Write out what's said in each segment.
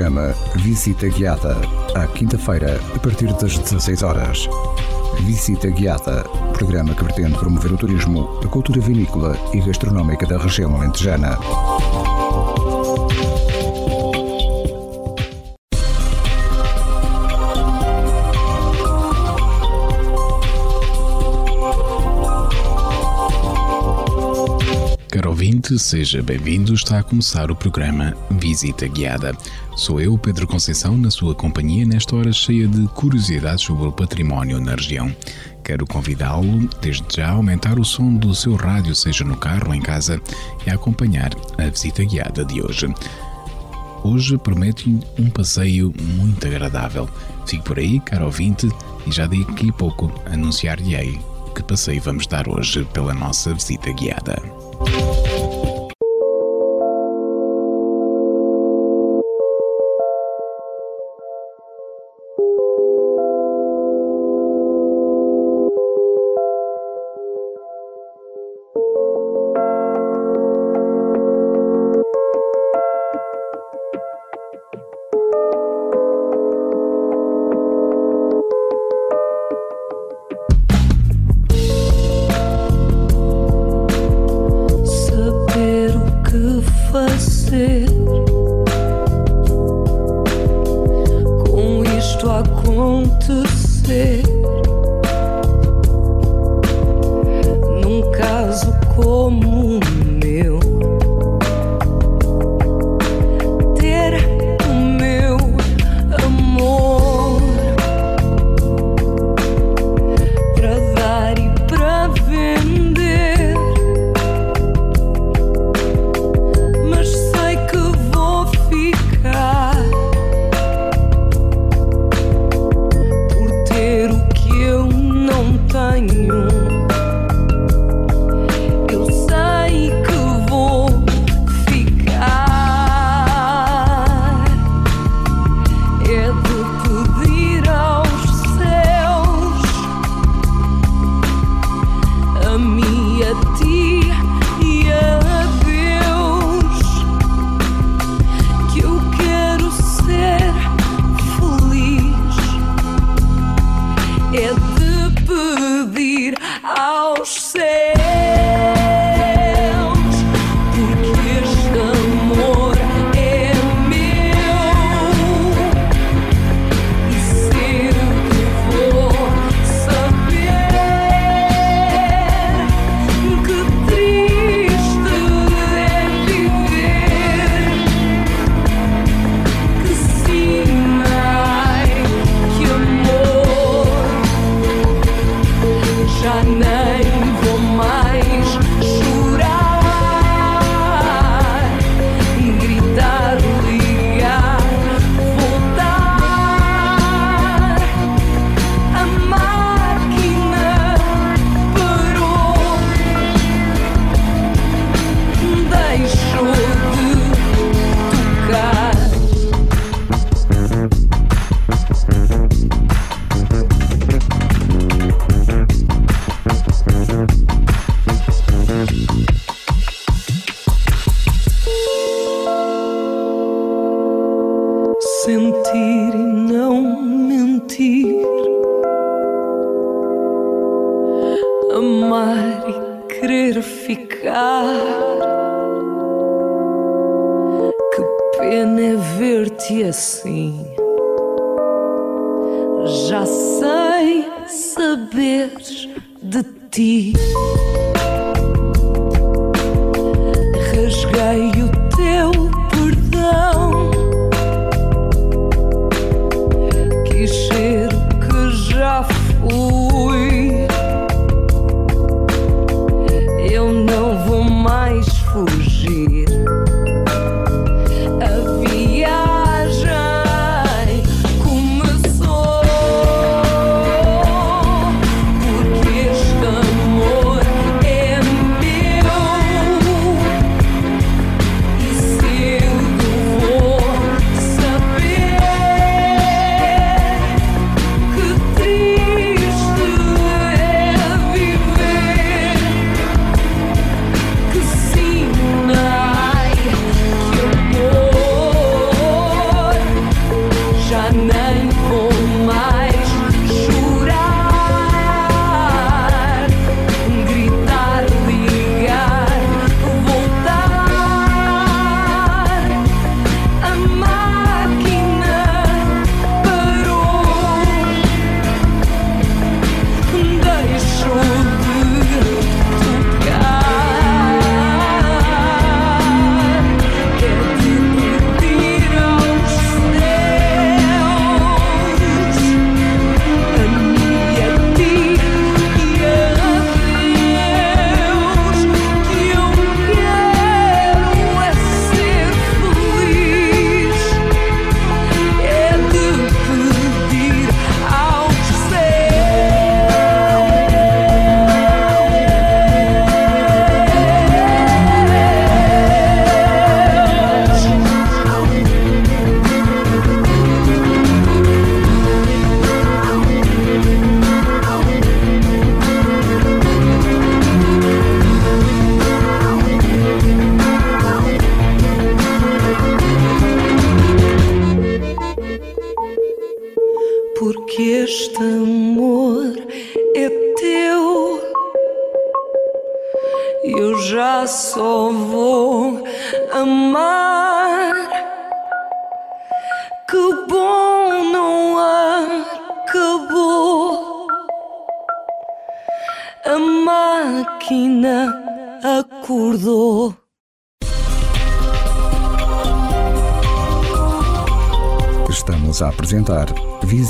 programa Visita Guiada, à quinta-feira, a partir das 16 horas. Visita Guiada, programa que pretende promover o turismo, a cultura vinícola e gastronómica da região alentejana. Ouvinte, seja bem-vindo. Está a começar o programa Visita Guiada. Sou eu, Pedro Conceição, na sua companhia nesta hora cheia de curiosidades sobre o património na região. Quero convidá-lo, desde já, a aumentar o som do seu rádio, seja no carro ou em casa, e a acompanhar a visita guiada de hoje. Hoje prometo um passeio muito agradável. Fique por aí, caro ouvinte, e já daqui a pouco anunciar-lhe-ei que passeio vamos dar hoje pela nossa visita guiada. Este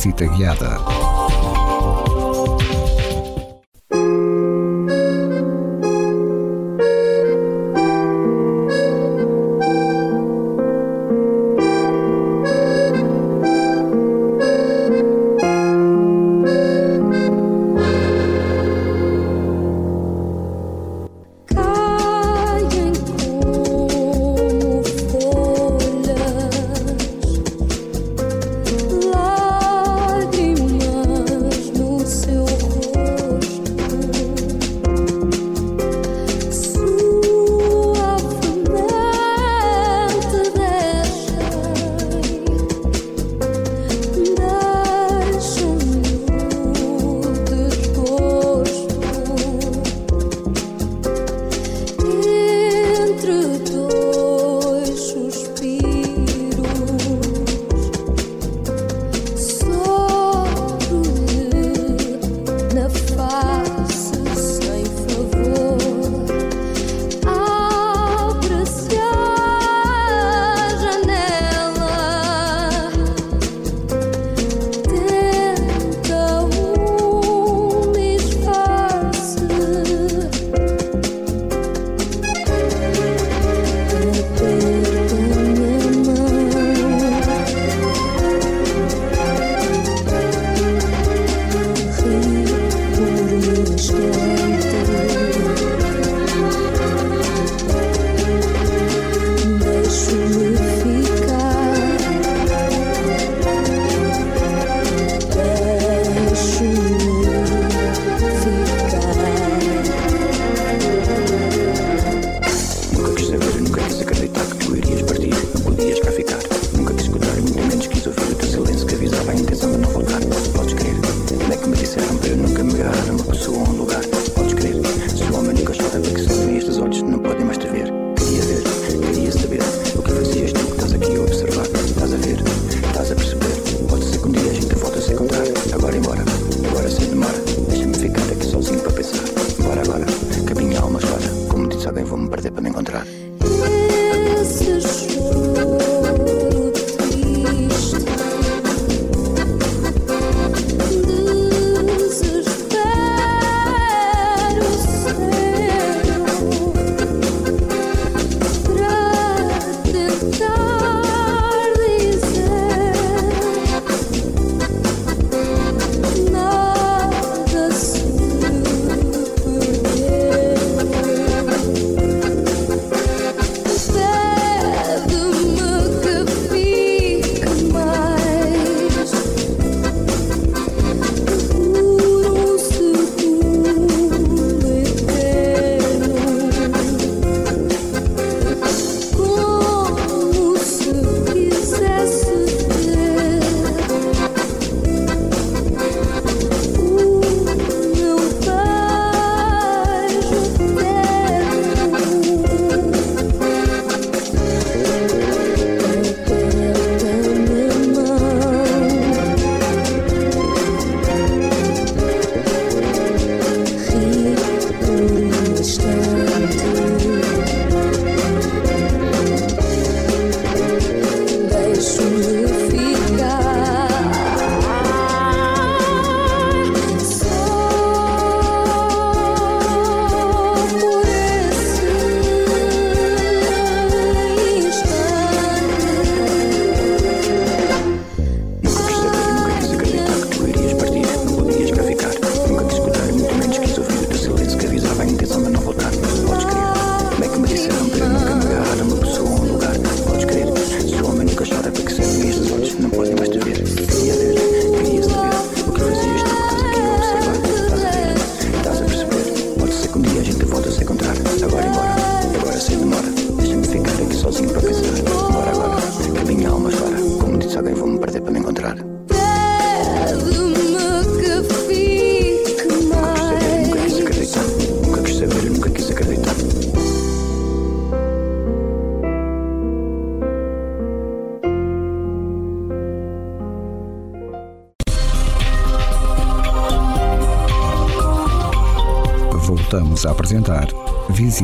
Visita Guiada. chegar a é uma pessoa um lugar.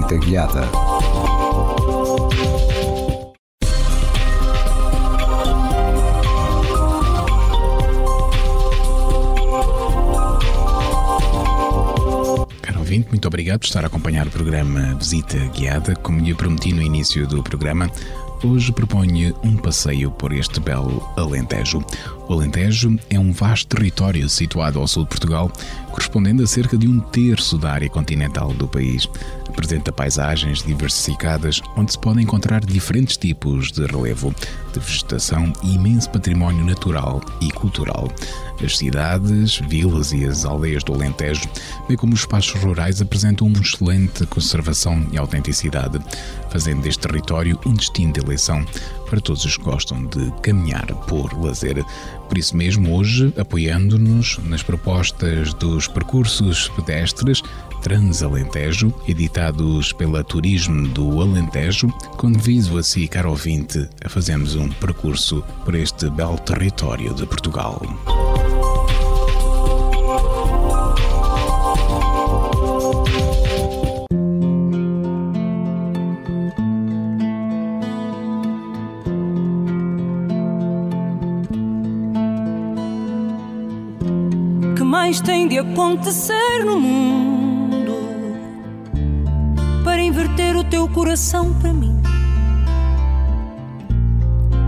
Visita Guiada. Caro ouvinte, muito obrigado por estar a acompanhar o programa Visita Guiada. Como lhe prometi no início do programa, hoje proponho um passeio por este belo Alentejo. O Alentejo é um vasto território situado ao sul de Portugal, correspondendo a cerca de um terço da área continental do país. Apresenta paisagens diversificadas, onde se podem encontrar diferentes tipos de relevo, de vegetação e imenso património natural e cultural. As cidades, vilas e as aldeias do Alentejo, bem como os espaços rurais, apresentam uma excelente conservação e autenticidade, fazendo deste território um destino de eleição para todos os que gostam de caminhar por lazer. Por isso mesmo, hoje, apoiando-nos nas propostas dos percursos pedestres Transalentejo, editados pela Turismo do Alentejo, convido a si, caro ouvinte, a fazermos um percurso por este belo território de Portugal. mais tem de acontecer no mundo teu coração para mim?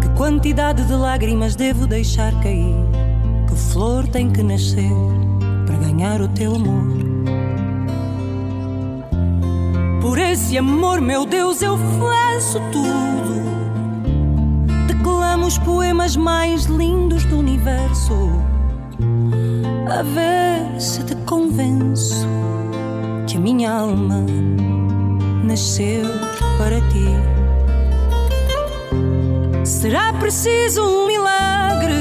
Que quantidade de lágrimas devo deixar cair? Que flor tem que nascer para ganhar o teu amor? Por esse amor, meu Deus, eu faço tudo. Declamo os poemas mais lindos do universo a ver se te convenço que a minha alma nasceu para ti. Será preciso um milagre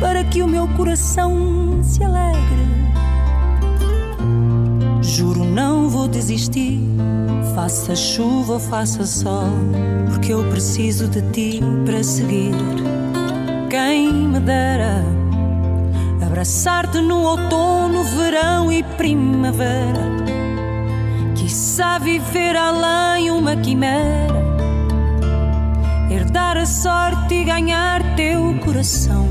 para que o meu coração se alegre. Juro, não vou desistir. Faça chuva ou faça sol, porque eu preciso de ti para seguir quem me dera abraçar-te no outono, verão e primavera. Quiçá viver além uma quimera, herdar a sorte e ganhar teu coração.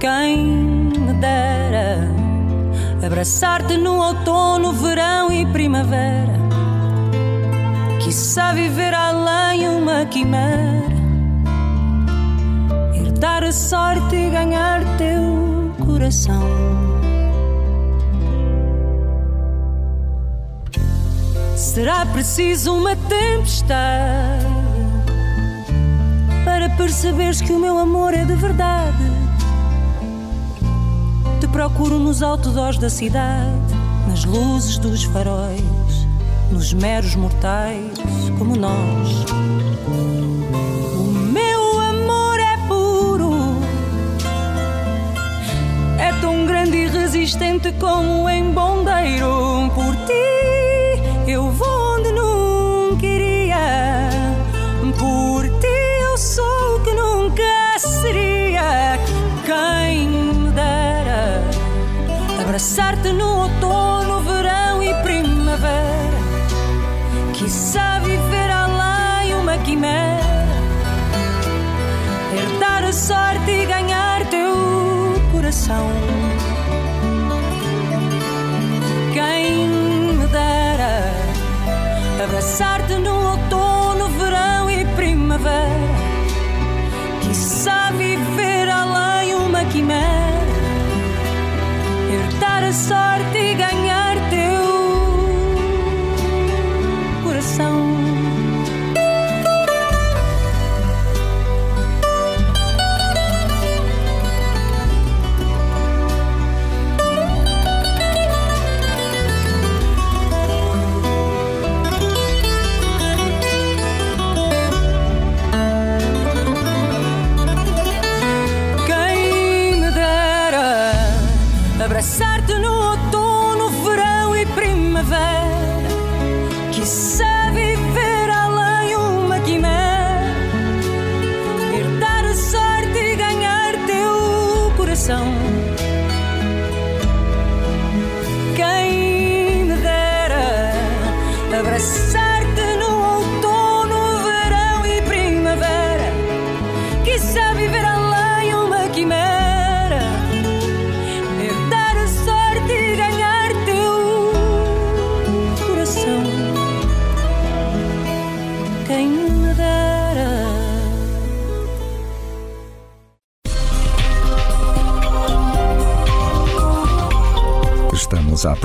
Quem me dera abraçar-te no outono, verão e primavera. Quiçá viver além uma quimera, herdar a sorte e ganhar teu coração. Será preciso uma tempestade para perceberes que o meu amor é de verdade. Te procuro nos outdoors da cidade, nas luzes dos faróis nos meros mortais como nós. O meu amor é puro, é tão grande e resistente como em bondeiro. Por ti eu vou onde nunca iria, por ti eu sou o que nunca seria. Quem me dera abraçar-te no outono, verão e primavera. Quiçá viver além uma quimera, herdar a sorte e ganhar teu coração. Abraçar-te no outono, verão e primavera. Quiçá viver além uma quimera, herdar a sorte e ganhar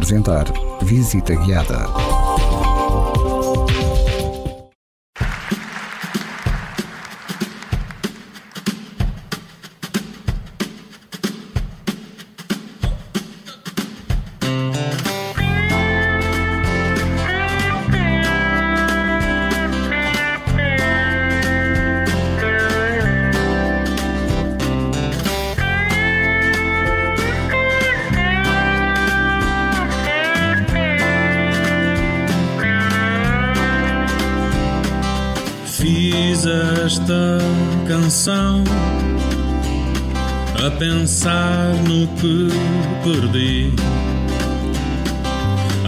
apresentar Visita Guiada. Pensar no que perdi.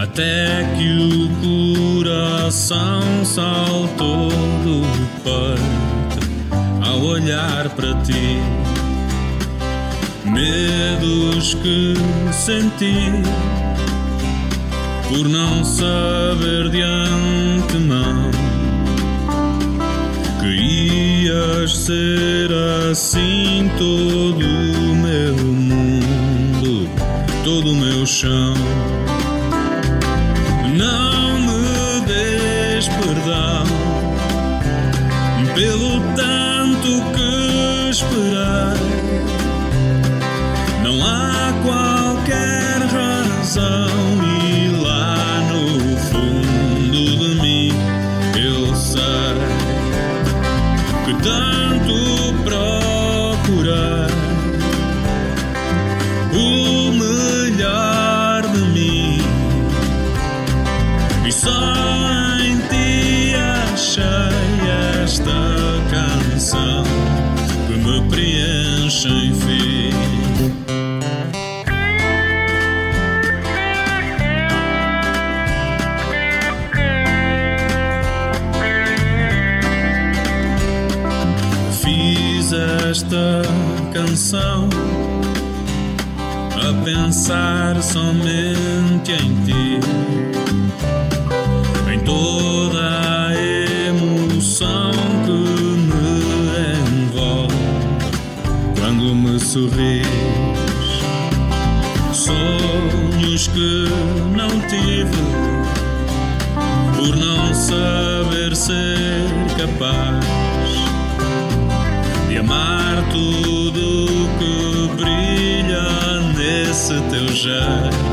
Até que o coração saltou do peito ao olhar para ti. Medos que senti por não saber de antemão ias ser assim todo o meu mundo, todo o meu chão. Canção a pensar somente em ti, em toda a emoção que sorris. Sonhos que não tive por não saber ser capaz amar tudo que brilha nesse teu jeito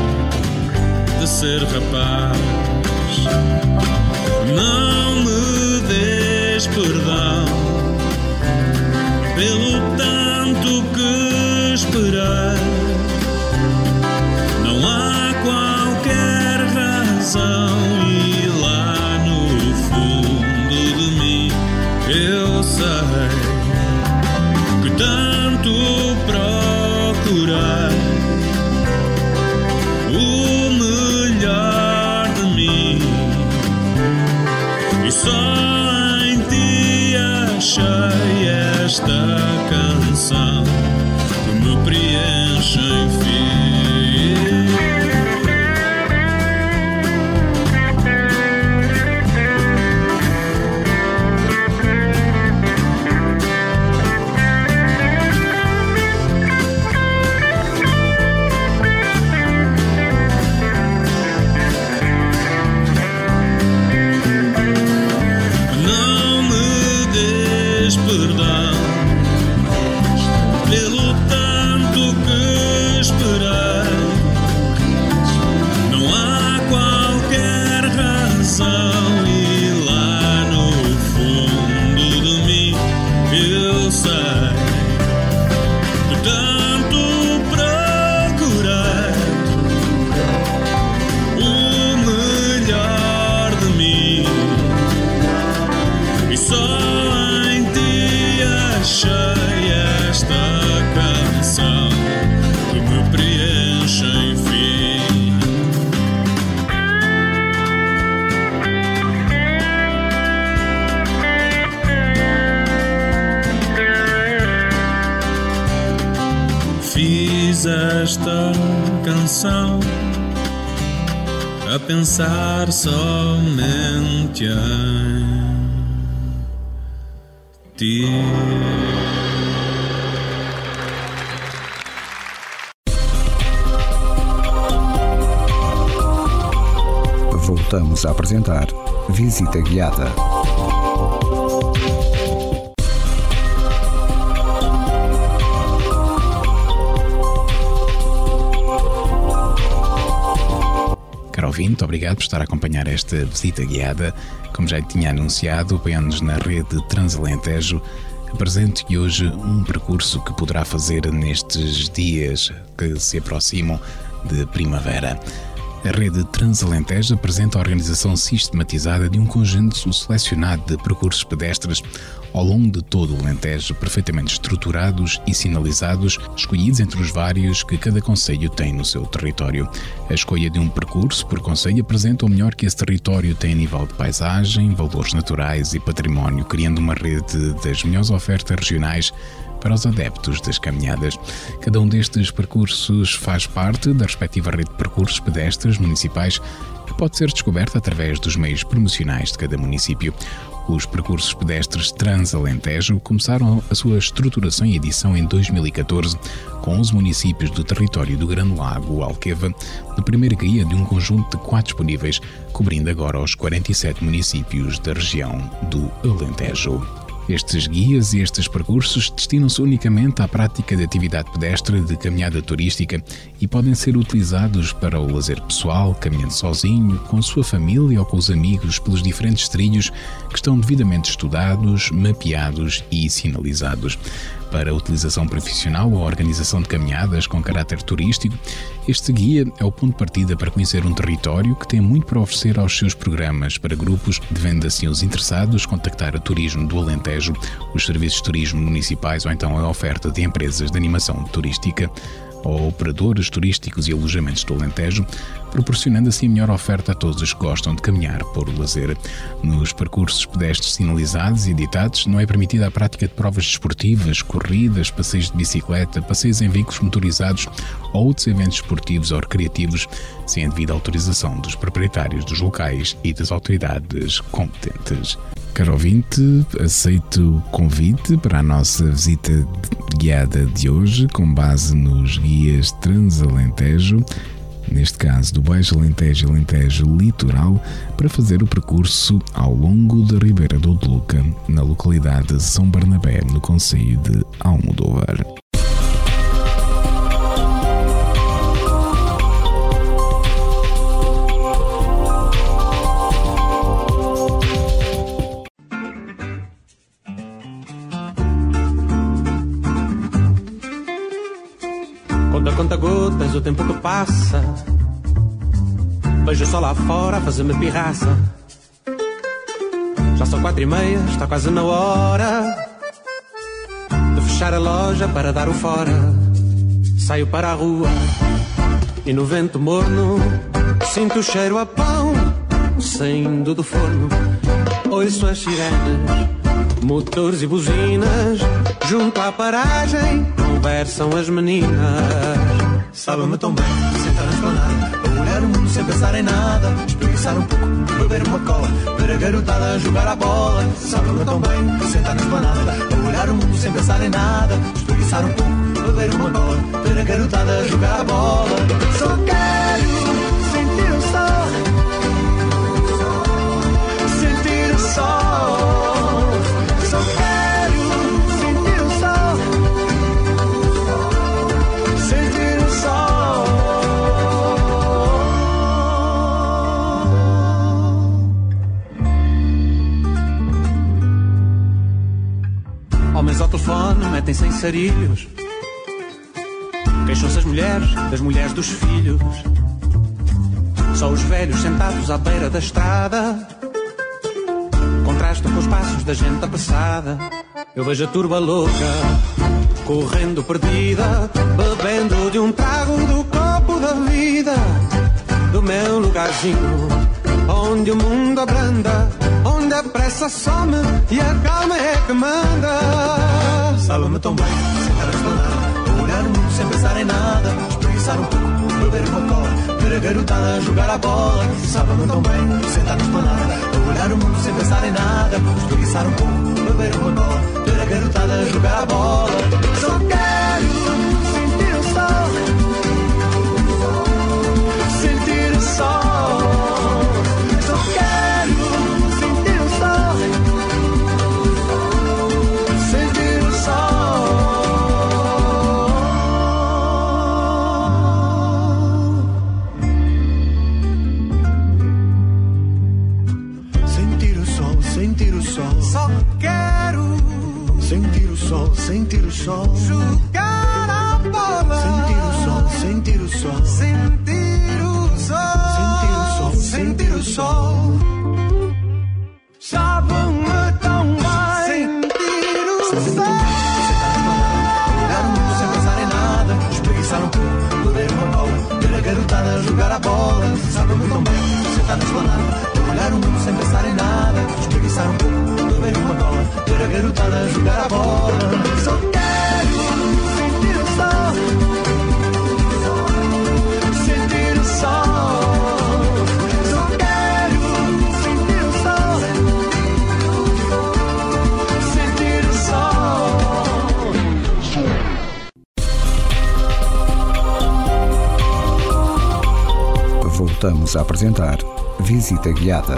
de ser rapaz. Não me des perdão pensar somente em ti. Voltamos a apresentar Visita Guiada. Ouvinte, obrigado por estar a acompanhar esta visita guiada. Como já tinha anunciado, apoiando-nos na rede Transalentejo, apresento-lhe hoje um percurso que poderá fazer nestes dias que se aproximam de primavera. A rede Transalentejo apresenta a organização sistematizada de um conjunto selecionado de percursos pedestres ao longo de todo o Alentejo, perfeitamente estruturados e sinalizados, escolhidos entre os vários que cada conselho tem no seu território. A escolha de um percurso por conselho apresenta o melhor que esse território tem a nível de paisagem, valores naturais e património, criando uma rede das melhores ofertas regionais para os adeptos das caminhadas. Cada um destes percursos faz parte da respectiva rede de percursos pedestres municipais que pode ser descoberta através dos meios promocionais de cada município. Os percursos pedestres Transalentejo começaram a sua estruturação e edição em 2014, com os municípios do território do Grande Lago Alqueva, na primeira guia de um conjunto de quatro disponíveis, cobrindo agora os 47 municípios da região do Alentejo. Estes guias e estes percursos destinam-se unicamente à prática de atividade pedestre de caminhada turística e podem ser utilizados para o lazer pessoal, caminhando sozinho, com a sua família ou com os amigos pelos diferentes trilhos que estão devidamente estudados, mapeados e sinalizados para utilização profissional ou organização de caminhadas com caráter turístico, este guia é o ponto de partida para conhecer um território que tem muito para oferecer aos seus programas. Para grupos, devendo assim os interessados contactar o Turismo do Alentejo, os serviços de turismo municipais ou então a oferta de empresas de animação turística ou operadores turísticos e alojamentos do Alentejo, proporcionando assim melhor oferta a todos os que gostam de caminhar por lazer. Nos percursos pedestres sinalizados e editados, não é permitida a prática de provas desportivas, corridas, passeios de bicicleta, passeios em veículos motorizados ou outros eventos esportivos ou recreativos, sem a devida autorização dos proprietários dos locais e das autoridades competentes. Caro ouvinte, aceito o convite para a nossa visita guiada de hoje, com base nos guias Transalentejo, neste caso do Baixo Alentejo e Alentejo Litoral, para fazer o percurso ao longo da Ribeira do Luca, na localidade de São Bernabé, no Conselho de Almodóvar. Conta, conta gotas, o tempo que passa. Só lá fora a fazer-me pirraça. Já são quatro e meia, está quase na hora de fechar a loja para dar o fora. Saio para a rua e no vento morno sinto o cheiro a pão saindo do forno. Ouço as sirenes, motores e buzinas. Junto à paragem conversam as meninas. Sabe-me tão bem, sentar na esplanada, sem pensar em nada, espreguiçar um pouco, beber uma cola, ver a garotada jogar a bola. Sabe-me tão bem, sentar na esplanada, a olhar o mundo sem pensar em nada, espreguiçar um pouco, beber uma cola, ver a garotada jogar a bola. Só quero telefone metem-se em sarilhos. Queixam-se as mulheres das mulheres dos filhos. Só os velhos sentados à beira da estrada contrastam com os passos da gente apressada. Eu vejo a turba louca, correndo perdida, bebendo de um trago do copo da vida. Do meu lugarzinho, onde o mundo abranda, onde a pressa some e a calma é que manda. Sabe-me tão bem, sentar na esplanada, a olhar o mundo sem pensar em nada, espreguiçar um pouco, beber uma cola, ver a garotada a jogar a bola. Sabe-me tão bem, sentar na esplanada, olhar o mundo sem pensar em nada, espreguiçar um pouco, beber uma cola, ver a garotada a jogar a bola. Só quero sol. Jogar a bola. Sentir o sol, sentir o sol. Sentir o sol. Sentir o sol, sentir o sol. Sabe-me tão bem. Sentir o sol. Olhar o mundo sem pensar em nada. Espreguiçar um pouco, beber uma cola. Ver a garotada a jogar a bola. Sabe-me tão bem. Sentar na esplanada. Olhar o mundo sem pensar em nada. Espreguiçar um pouco, beber uma cola. Ver a garotada a jogar a bola. Voltamos a apresentar Visita Guiada.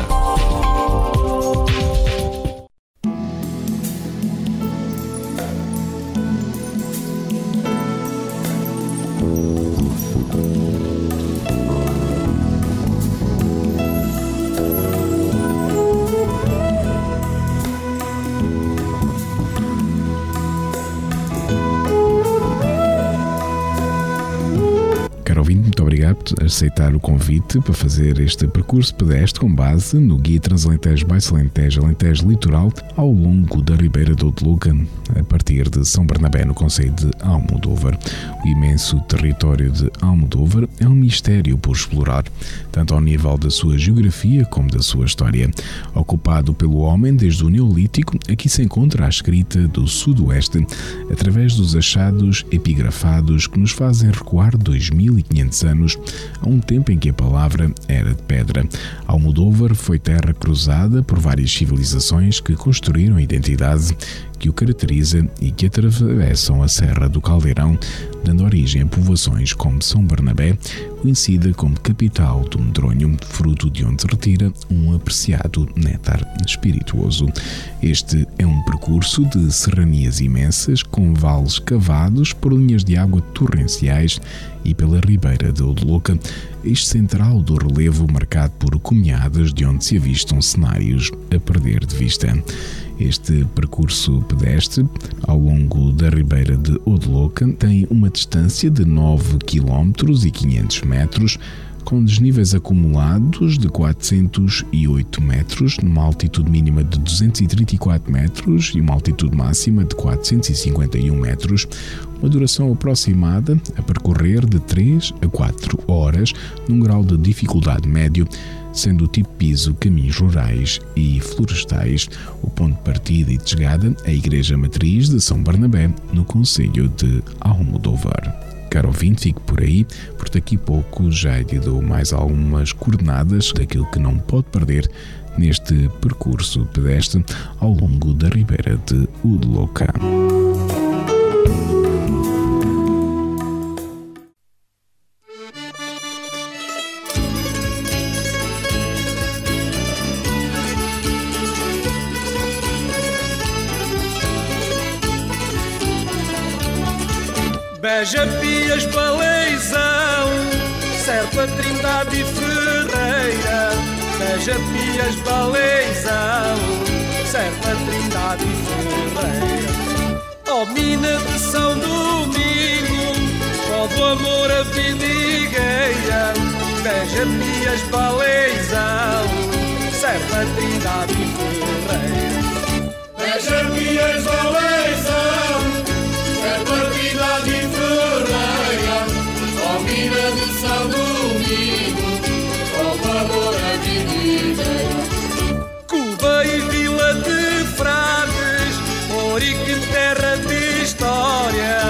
Aceitar o convite para fazer este percurso pedestre com base no Guia Transalentejo Baixo Alentejo Alentejo Litoral ao longo da Ribeira do Luca, a partir de São Bernabé, no Conselho de Almodóvar. O imenso território de Almodóvar é um mistério por explorar, tanto ao nível da sua geografia como da sua história. Ocupado pelo homem desde o Neolítico, aqui se encontra a escrita do Sudoeste, através dos achados epigrafados que nos fazem recuar 2500 anos a um tempo em que a palavra era de pedra. Almodóvar foi terra cruzada por várias civilizações que construíram a identidade que o caracteriza e que atravessam a Serra do Caldeirão, dando origem a povoações como São Bernabé, conhecida como capital do medronho, fruto de onde retira um apreciado néctar espirituoso. Este é um percurso de serranias imensas, com vales cavados por linhas de água torrenciais e pela ribeira de Odoloca, eixo central do relevo marcado por cunhadas de onde se avistam cenários a perder de vista. Este percurso pedestre ao longo da ribeira de Odoloca tem uma distância de 9 km e 500 metros, com desníveis acumulados de 408 metros, numa altitude mínima de 234 metros e uma altitude máxima de 451 metros, uma duração aproximada a percorrer de 3 a 4 horas, num grau de dificuldade médio, sendo o tipo piso caminhos rurais e florestais, o ponto de partida e de chegada a Igreja Matriz de São Barnabé, no Conselho de Almodóvar. Caro ouvinte, fique por aí, porque daqui a pouco já lhe dou mais algumas coordenadas daquilo que não pode perder neste percurso pedestre ao longo da Ribeira de Udloca. Beja Pias Baleizão, Serpa Trindade e Ferreira. Beja Pias Baleizão, Serpa Trindade e Ferreira. Ó mina de São Domingo, ó do amor a vidigueira. Beja Pias Baleizão, Serpa Trindade e Ferreira. Beja Pias Baleizão, Cuba e Vila de Frades, Morique, terra de história.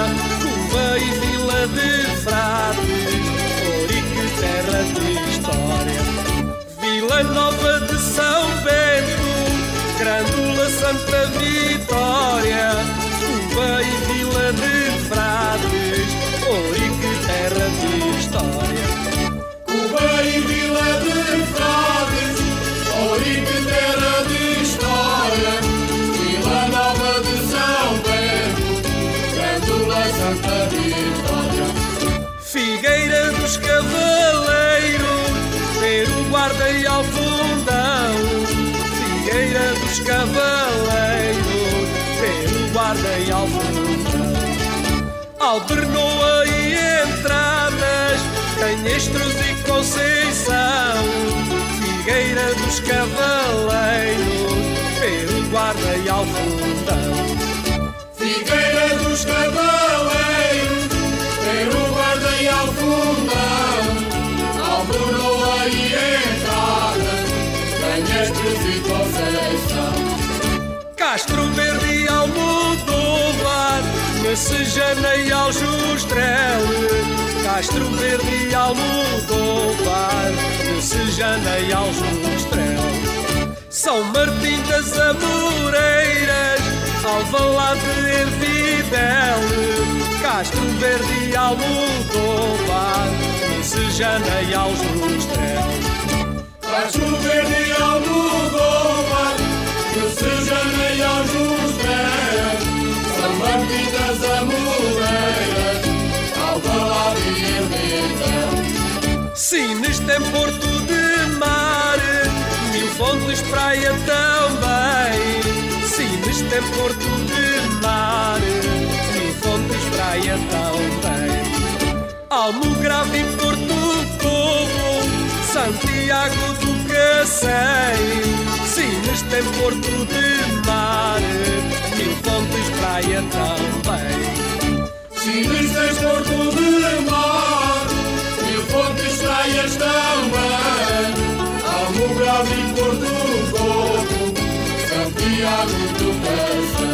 Cuba e Vila de Frades, Morique, terra de história. Vila Nova de São Bento, Grândola Santa Vitória, Cuba e Vila de Frades, Ourique, terra de história. Figueira dos Cavaleiros, Peru, Guarda e Alfundão. Figueira dos Cavaleiros, Peru, Guarda e Alfundão. Albernoa e Entradas, Canhestros e Conceição. Dos Cavaleiros, Peru, Guarda e Alfundão. Figueira dos Cavaleiros, Peru, Guarda e Alfundão, Alvoroa e Entrada, Canhestros e Conceição. Castro Verde e Almodóvar, Messejana e Aljustrel. Castro Verde e Almodóvar, Messejana e Aljustrel. São Martim das Amoreiras, Alvalade de Ervidel. Castro Verde e Almodóvar, Messejana e Aljustrel. Castro Verde e Almodóvar, Messejana e Aljustrel, São Martim das E Ervidel. Sines tem Porto de Mar, Mil Fontes Praia também. Sines tem Porto de Mar, Mil Fontes Praia também. Almograve e Porto Covo, Santiago do Cacém. Sines tem Porto de Mar, Mil Fontes Praia também. Sines tens Porto de Mar, Mil Fontes Praias também, Almograve e Porto Covo, Santiago do Cacém.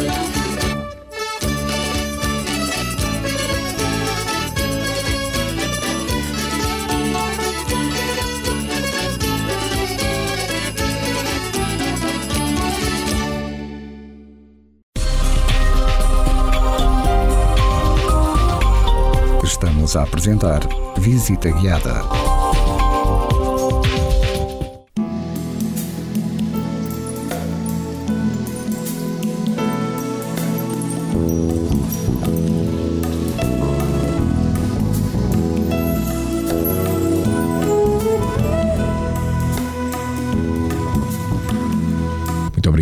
A apresentar Visita Guiada.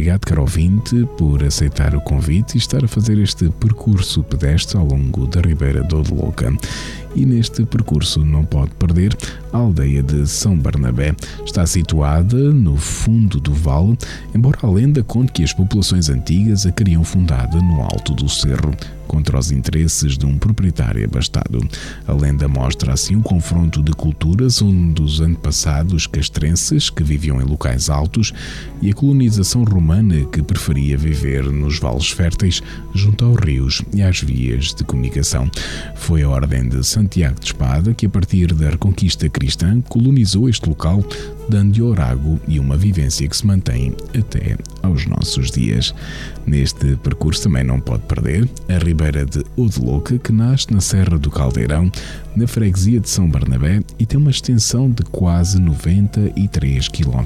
Obrigado, caro ouvinte, por aceitar o convite e estar a fazer este percurso pedestre ao longo da Ribeira do Louca. E neste percurso não pode perder aldeia de São Barnabé. Está situada no fundo do vale, embora a lenda conte que as populações antigas a queriam fundada no alto do cerro, contra os interesses de um proprietário abastado. A lenda mostra assim um confronto de culturas onde os antepassados castrenses, que viviam em locais altos, e a colonização romana, que preferia viver nos vales férteis, junto aos rios e às vias de comunicação. Foi a Ordem de Santiago de Espada que, a partir da Reconquista Cristã, colonizou este local, dando-lhe orago e uma vivência que se mantém até aos nossos dias. Neste percurso também não pode perder a Ribeira de Odelouca, que nasce na Serra do Caldeirão, na freguesia de São Barnabé e tem uma extensão de quase 93 km.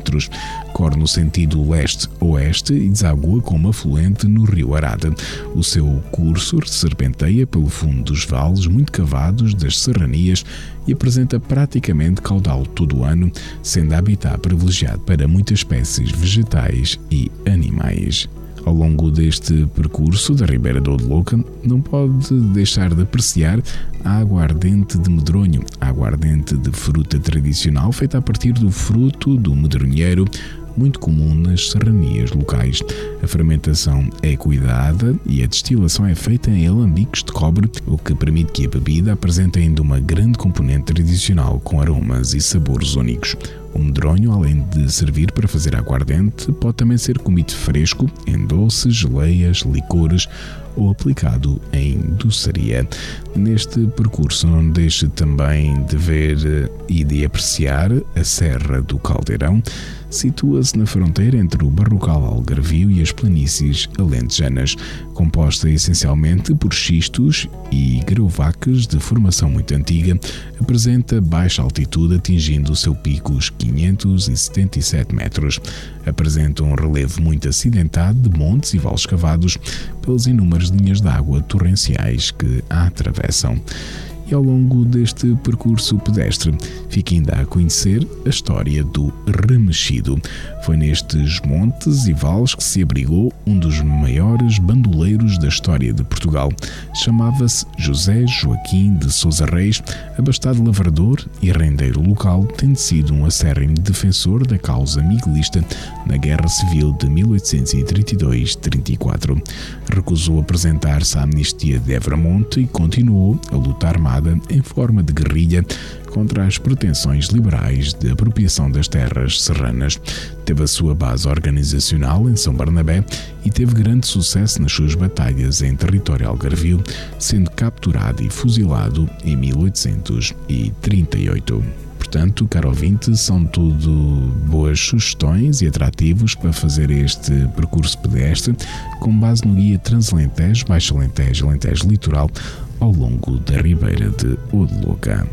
Corre no sentido leste-oeste e desagua como afluente no rio Arada. O seu curso serpenteia pelo fundo dos vales muito cavados das serranias e apresenta praticamente caudal todo o ano, sendo habitat privilegiado para muitas espécies vegetais e animais. Ao longo deste percurso da Ribeira do Louca, não pode deixar de apreciar a aguardente de medronho, a aguardente de fruta tradicional feita a partir do fruto do medronheiro, muito comum nas serranias locais. A fermentação é cuidada e a destilação é feita em alambiques de cobre, o que permite que a bebida apresente ainda uma grande componente tradicional com aromas e sabores únicos. O medronho, além de servir para fazer aguardente, pode também ser comido fresco em doces, geleias, licores ou aplicado em doçaria. Neste percurso, não deixe também de ver e de apreciar a Serra do Caldeirão. Situa-se na fronteira entre o Barrocal Algarvio e as planícies alentejanas, composta essencialmente por xistos e grauvacas de formação muito antiga, apresenta baixa altitude atingindo o seu pico 577 metros. Apresenta um relevo muito acidentado de montes e vales cavados pelas inúmeras linhas de água torrenciais que a atravessam e ao longo deste percurso pedestre fica ainda a conhecer a história do Remexido. Foi nestes montes e vales que se abrigou um dos maiores bandoleiros da história de Portugal. Chamava-se José Joaquim de Sousa Reis, abastado lavrador e rendeiro local, tendo sido um acérrimo defensor da causa miguelista na Guerra Civil de 1832-34. Recusou apresentar-se à amnistia de Evramonte e continuou a luta armada em forma de guerrilha contra as pretensões liberais de apropriação das terras serranas. Teve a sua base organizacional em São Barnabé e teve grande sucesso nas suas batalhas em território algarvio, sendo capturado e fuzilado em 1838. Portanto, caro ouvinte, são tudo boas sugestões e atrativos para fazer este percurso pedestre com base no guia Transalentejo, Baixo Alentejo, Alentejo Litoral ao longo da Ribeira de Odloca.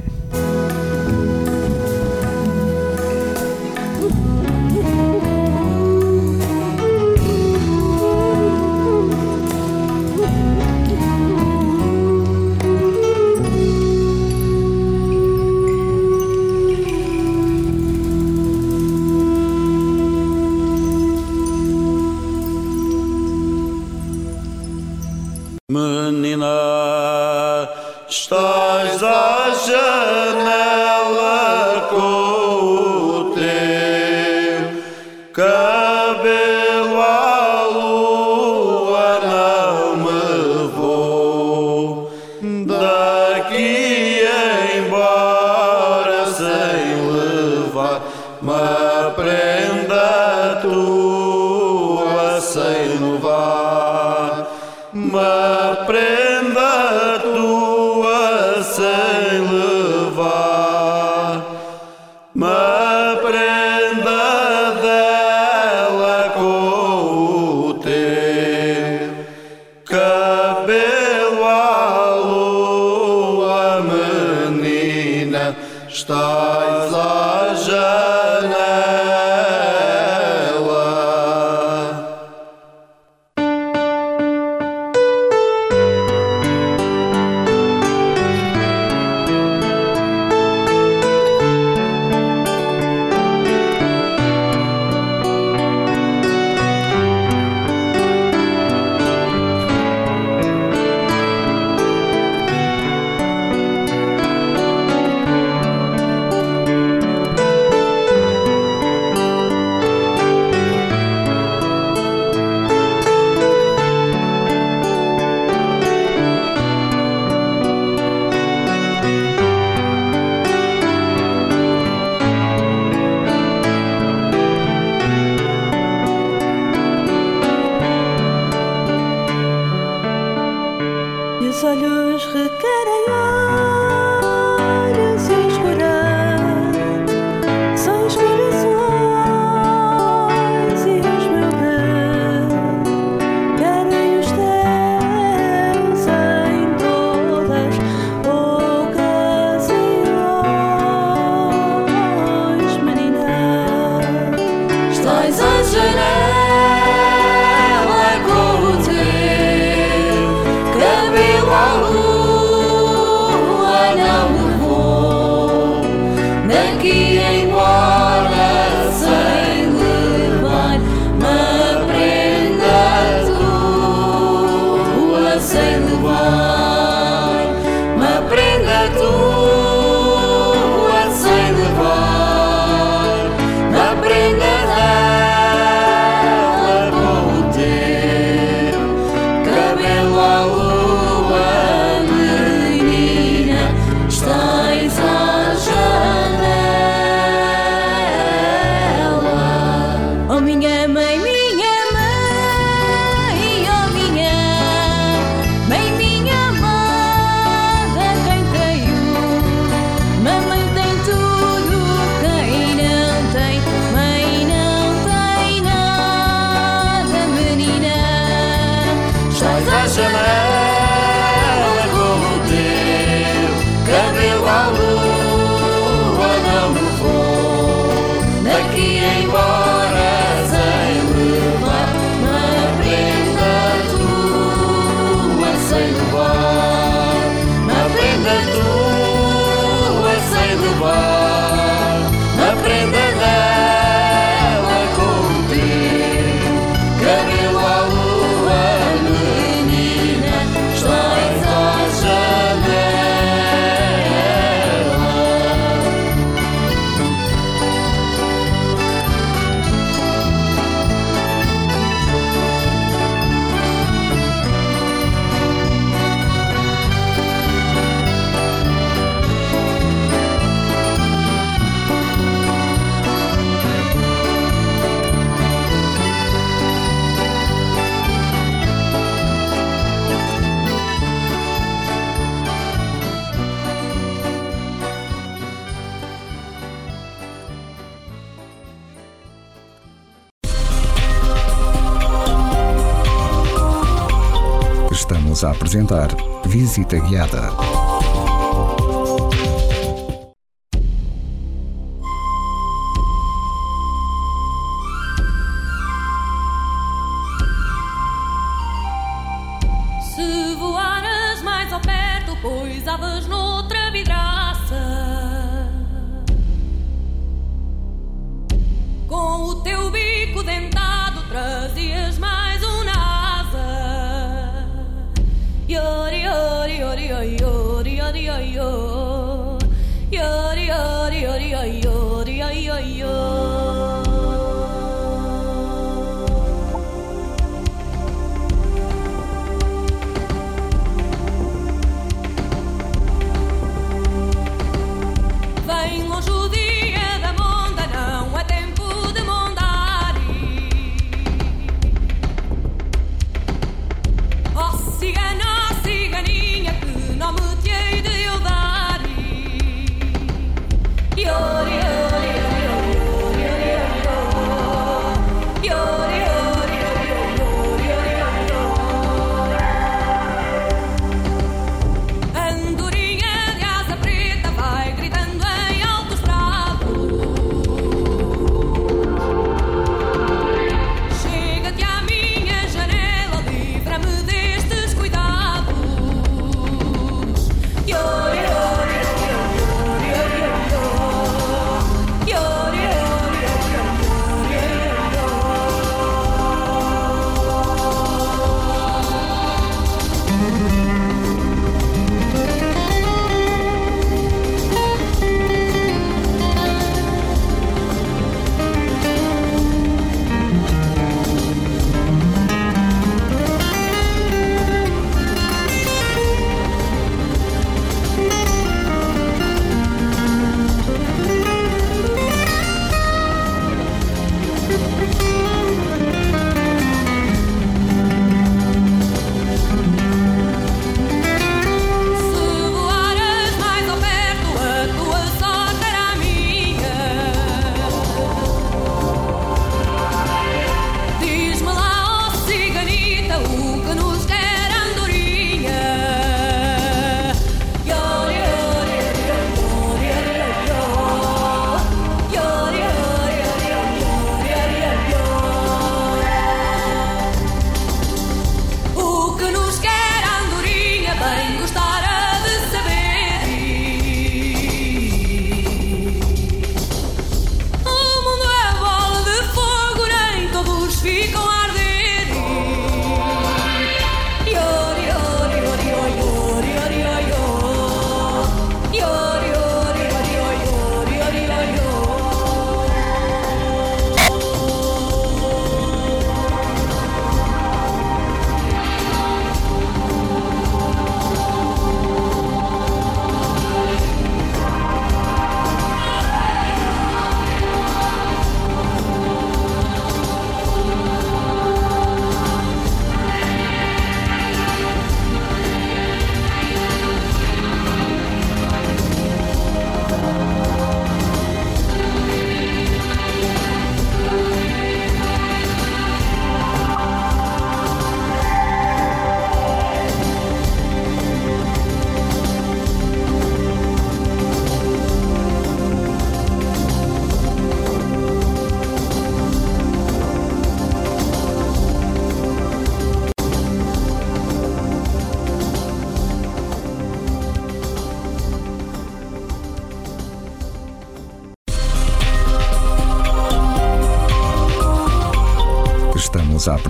Visita Guiada.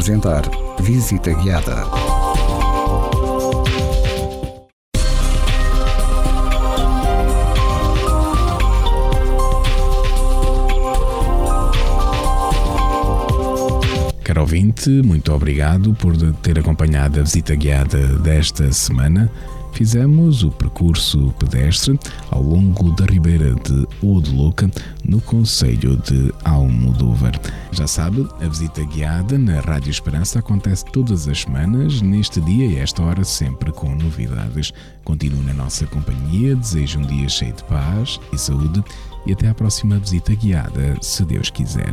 Apresentar Visita Guiada. Caro ouvinte, muito obrigado por ter acompanhado a visita guiada desta semana fizemos o percurso pedestre ao longo da ribeira de Odeluca, no Conselho de Almodóvar. Já sabe, a visita guiada na Rádio Esperança acontece todas as semanas, neste dia e esta hora, sempre com novidades. Continue na nossa companhia, desejo um dia cheio de paz e saúde e até à próxima visita guiada, se Deus quiser.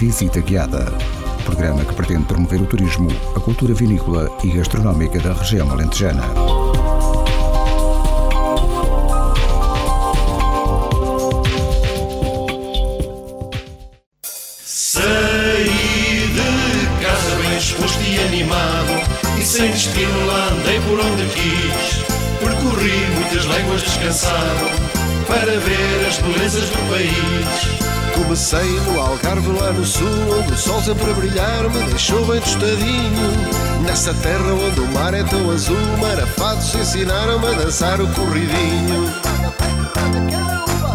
Visita Guiada. Programa que pretende promover o turismo, a cultura vinícola e gastronómica da região alentejana. Saí de casa bem exposto e animado E sem destino lá andei por onde quis Percorri muitas léguas descansado Para ver as belezas do país Comecei no Algarve lá no sul Onde o sol sempre a brilhar me deixou bem tostadinho. Nessa terra onde o mar é tão azul Marafados ensinaram-me a dançar o corridinho.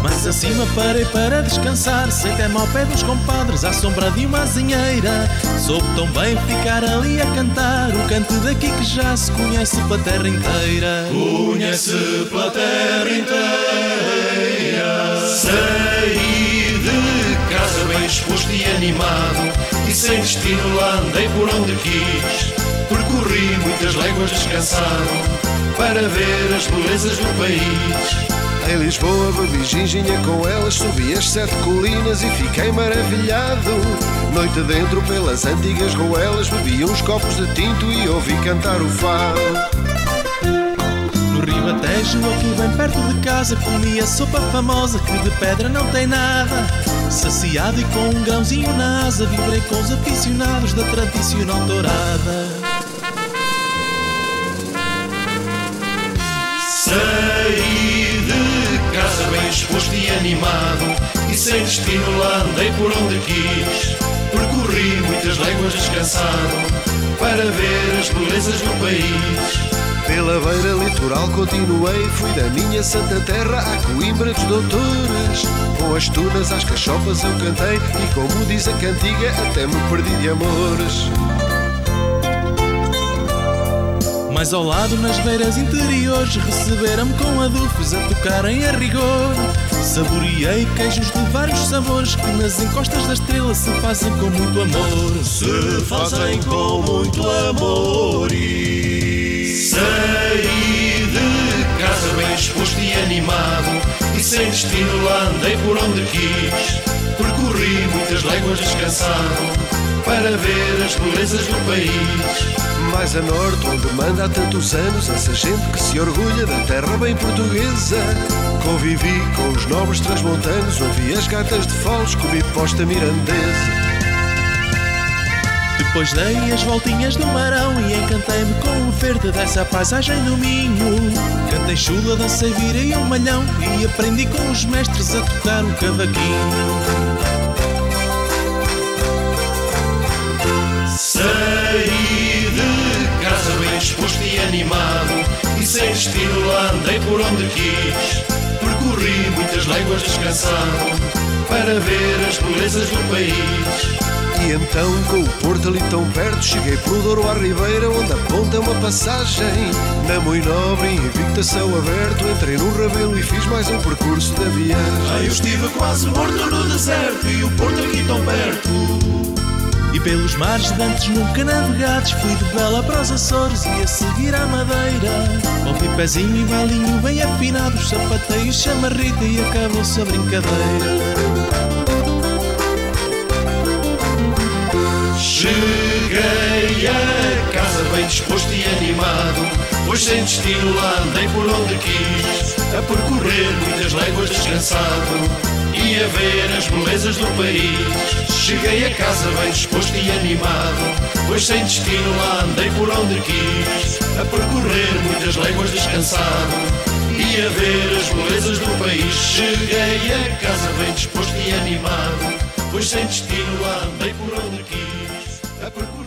Mais acima parei para descansar Sentei-me ao pé dos compadres À sombra de uma azinheira Soube tão bem ficar ali a cantar O canto daqui que já se conhece pela terra inteira. Conhece pela terra inteira. Saí de casa bem exposto e animado E sem destino lá andei por onde quis Percorri muitas léguas descansado Para ver as belezas do país em Lisboa bebi ginginha com elas, subi as sete colinas e fiquei maravilhado. Noite dentro pelas antigas ruelas, bebi uns copos de tinto e ouvi cantar o fado. Ribatejo, aqui bem perto de casa, comi a sopa famosa que de pedra não tem nada. Saciado e com um grãozinho na asa, vibrei com os aficionados da tradicional dourada. Saí de casa bem exposto e animado E sem destino lá andei por onde quis Percorri muitas léguas descansado Para ver as belezas do país pela beira litoral continuei, fui da minha santa terra à Coimbra dos Doutores. Com as tunas às cachopas eu cantei e como diz a cantiga até me perdi de amores. Mais ao lado, nas beiras interiores, receberam-me com adufes a tocarem a rigor. Saboreei queijos de vários sabores que nas encostas da estrela se fazem com muito amor. Se fazem com muito amor e saí de casa bem exposto e animado e sem destino lá andei por onde quis. Percorri muitas léguas descansado para ver as belezas do país. Mais a norte, onde manda há tantos anos essa gente que se orgulha da terra bem portuguesa. Convivi com os nobres transmontanos, ouvi as cartas de foles, comi posta mirandesa. Depois dei as voltinhas do marão e encantei-me com o verde dessa paisagem do Minho. Cantei chula, dancei, virei um malhão e aprendi com os mestres a tocar o cavaquinho. Saí de casa bem exposto e animado E sem destino lá andei por onde quis Percorri muitas léguas descansado Para ver as belezas do país e então, com o Porto ali tão perto, cheguei pelo Douro à Ribeira, onde a ponta é uma passagem. Na Muito Nobre, invicta céu aberto, entrei no Rabelo e fiz mais um percurso da viagem. Aí eu estive quase morto no deserto e o Porto aqui tão perto. E pelos mares de antes nunca navegados Fui de Bela para os Açores e a seguir à Madeira. Ouvi pezinho e balinho bem afinados Sapatei o chamarrita e acabou-se a brincadeira. Cheguei a casa bem disposto e animado Pois sem destino lá andei por onde quis A percorrer muitas léguas descansado e a ver as belezas do país. Cheguei a casa bem disposto e animado, pois sem destino lá andei por onde quis, a percorrer muitas léguas descansado e a ver as belezas do país. Cheguei a casa bem disposto e animado, pois sem destino lá andei por onde quis, a percorrer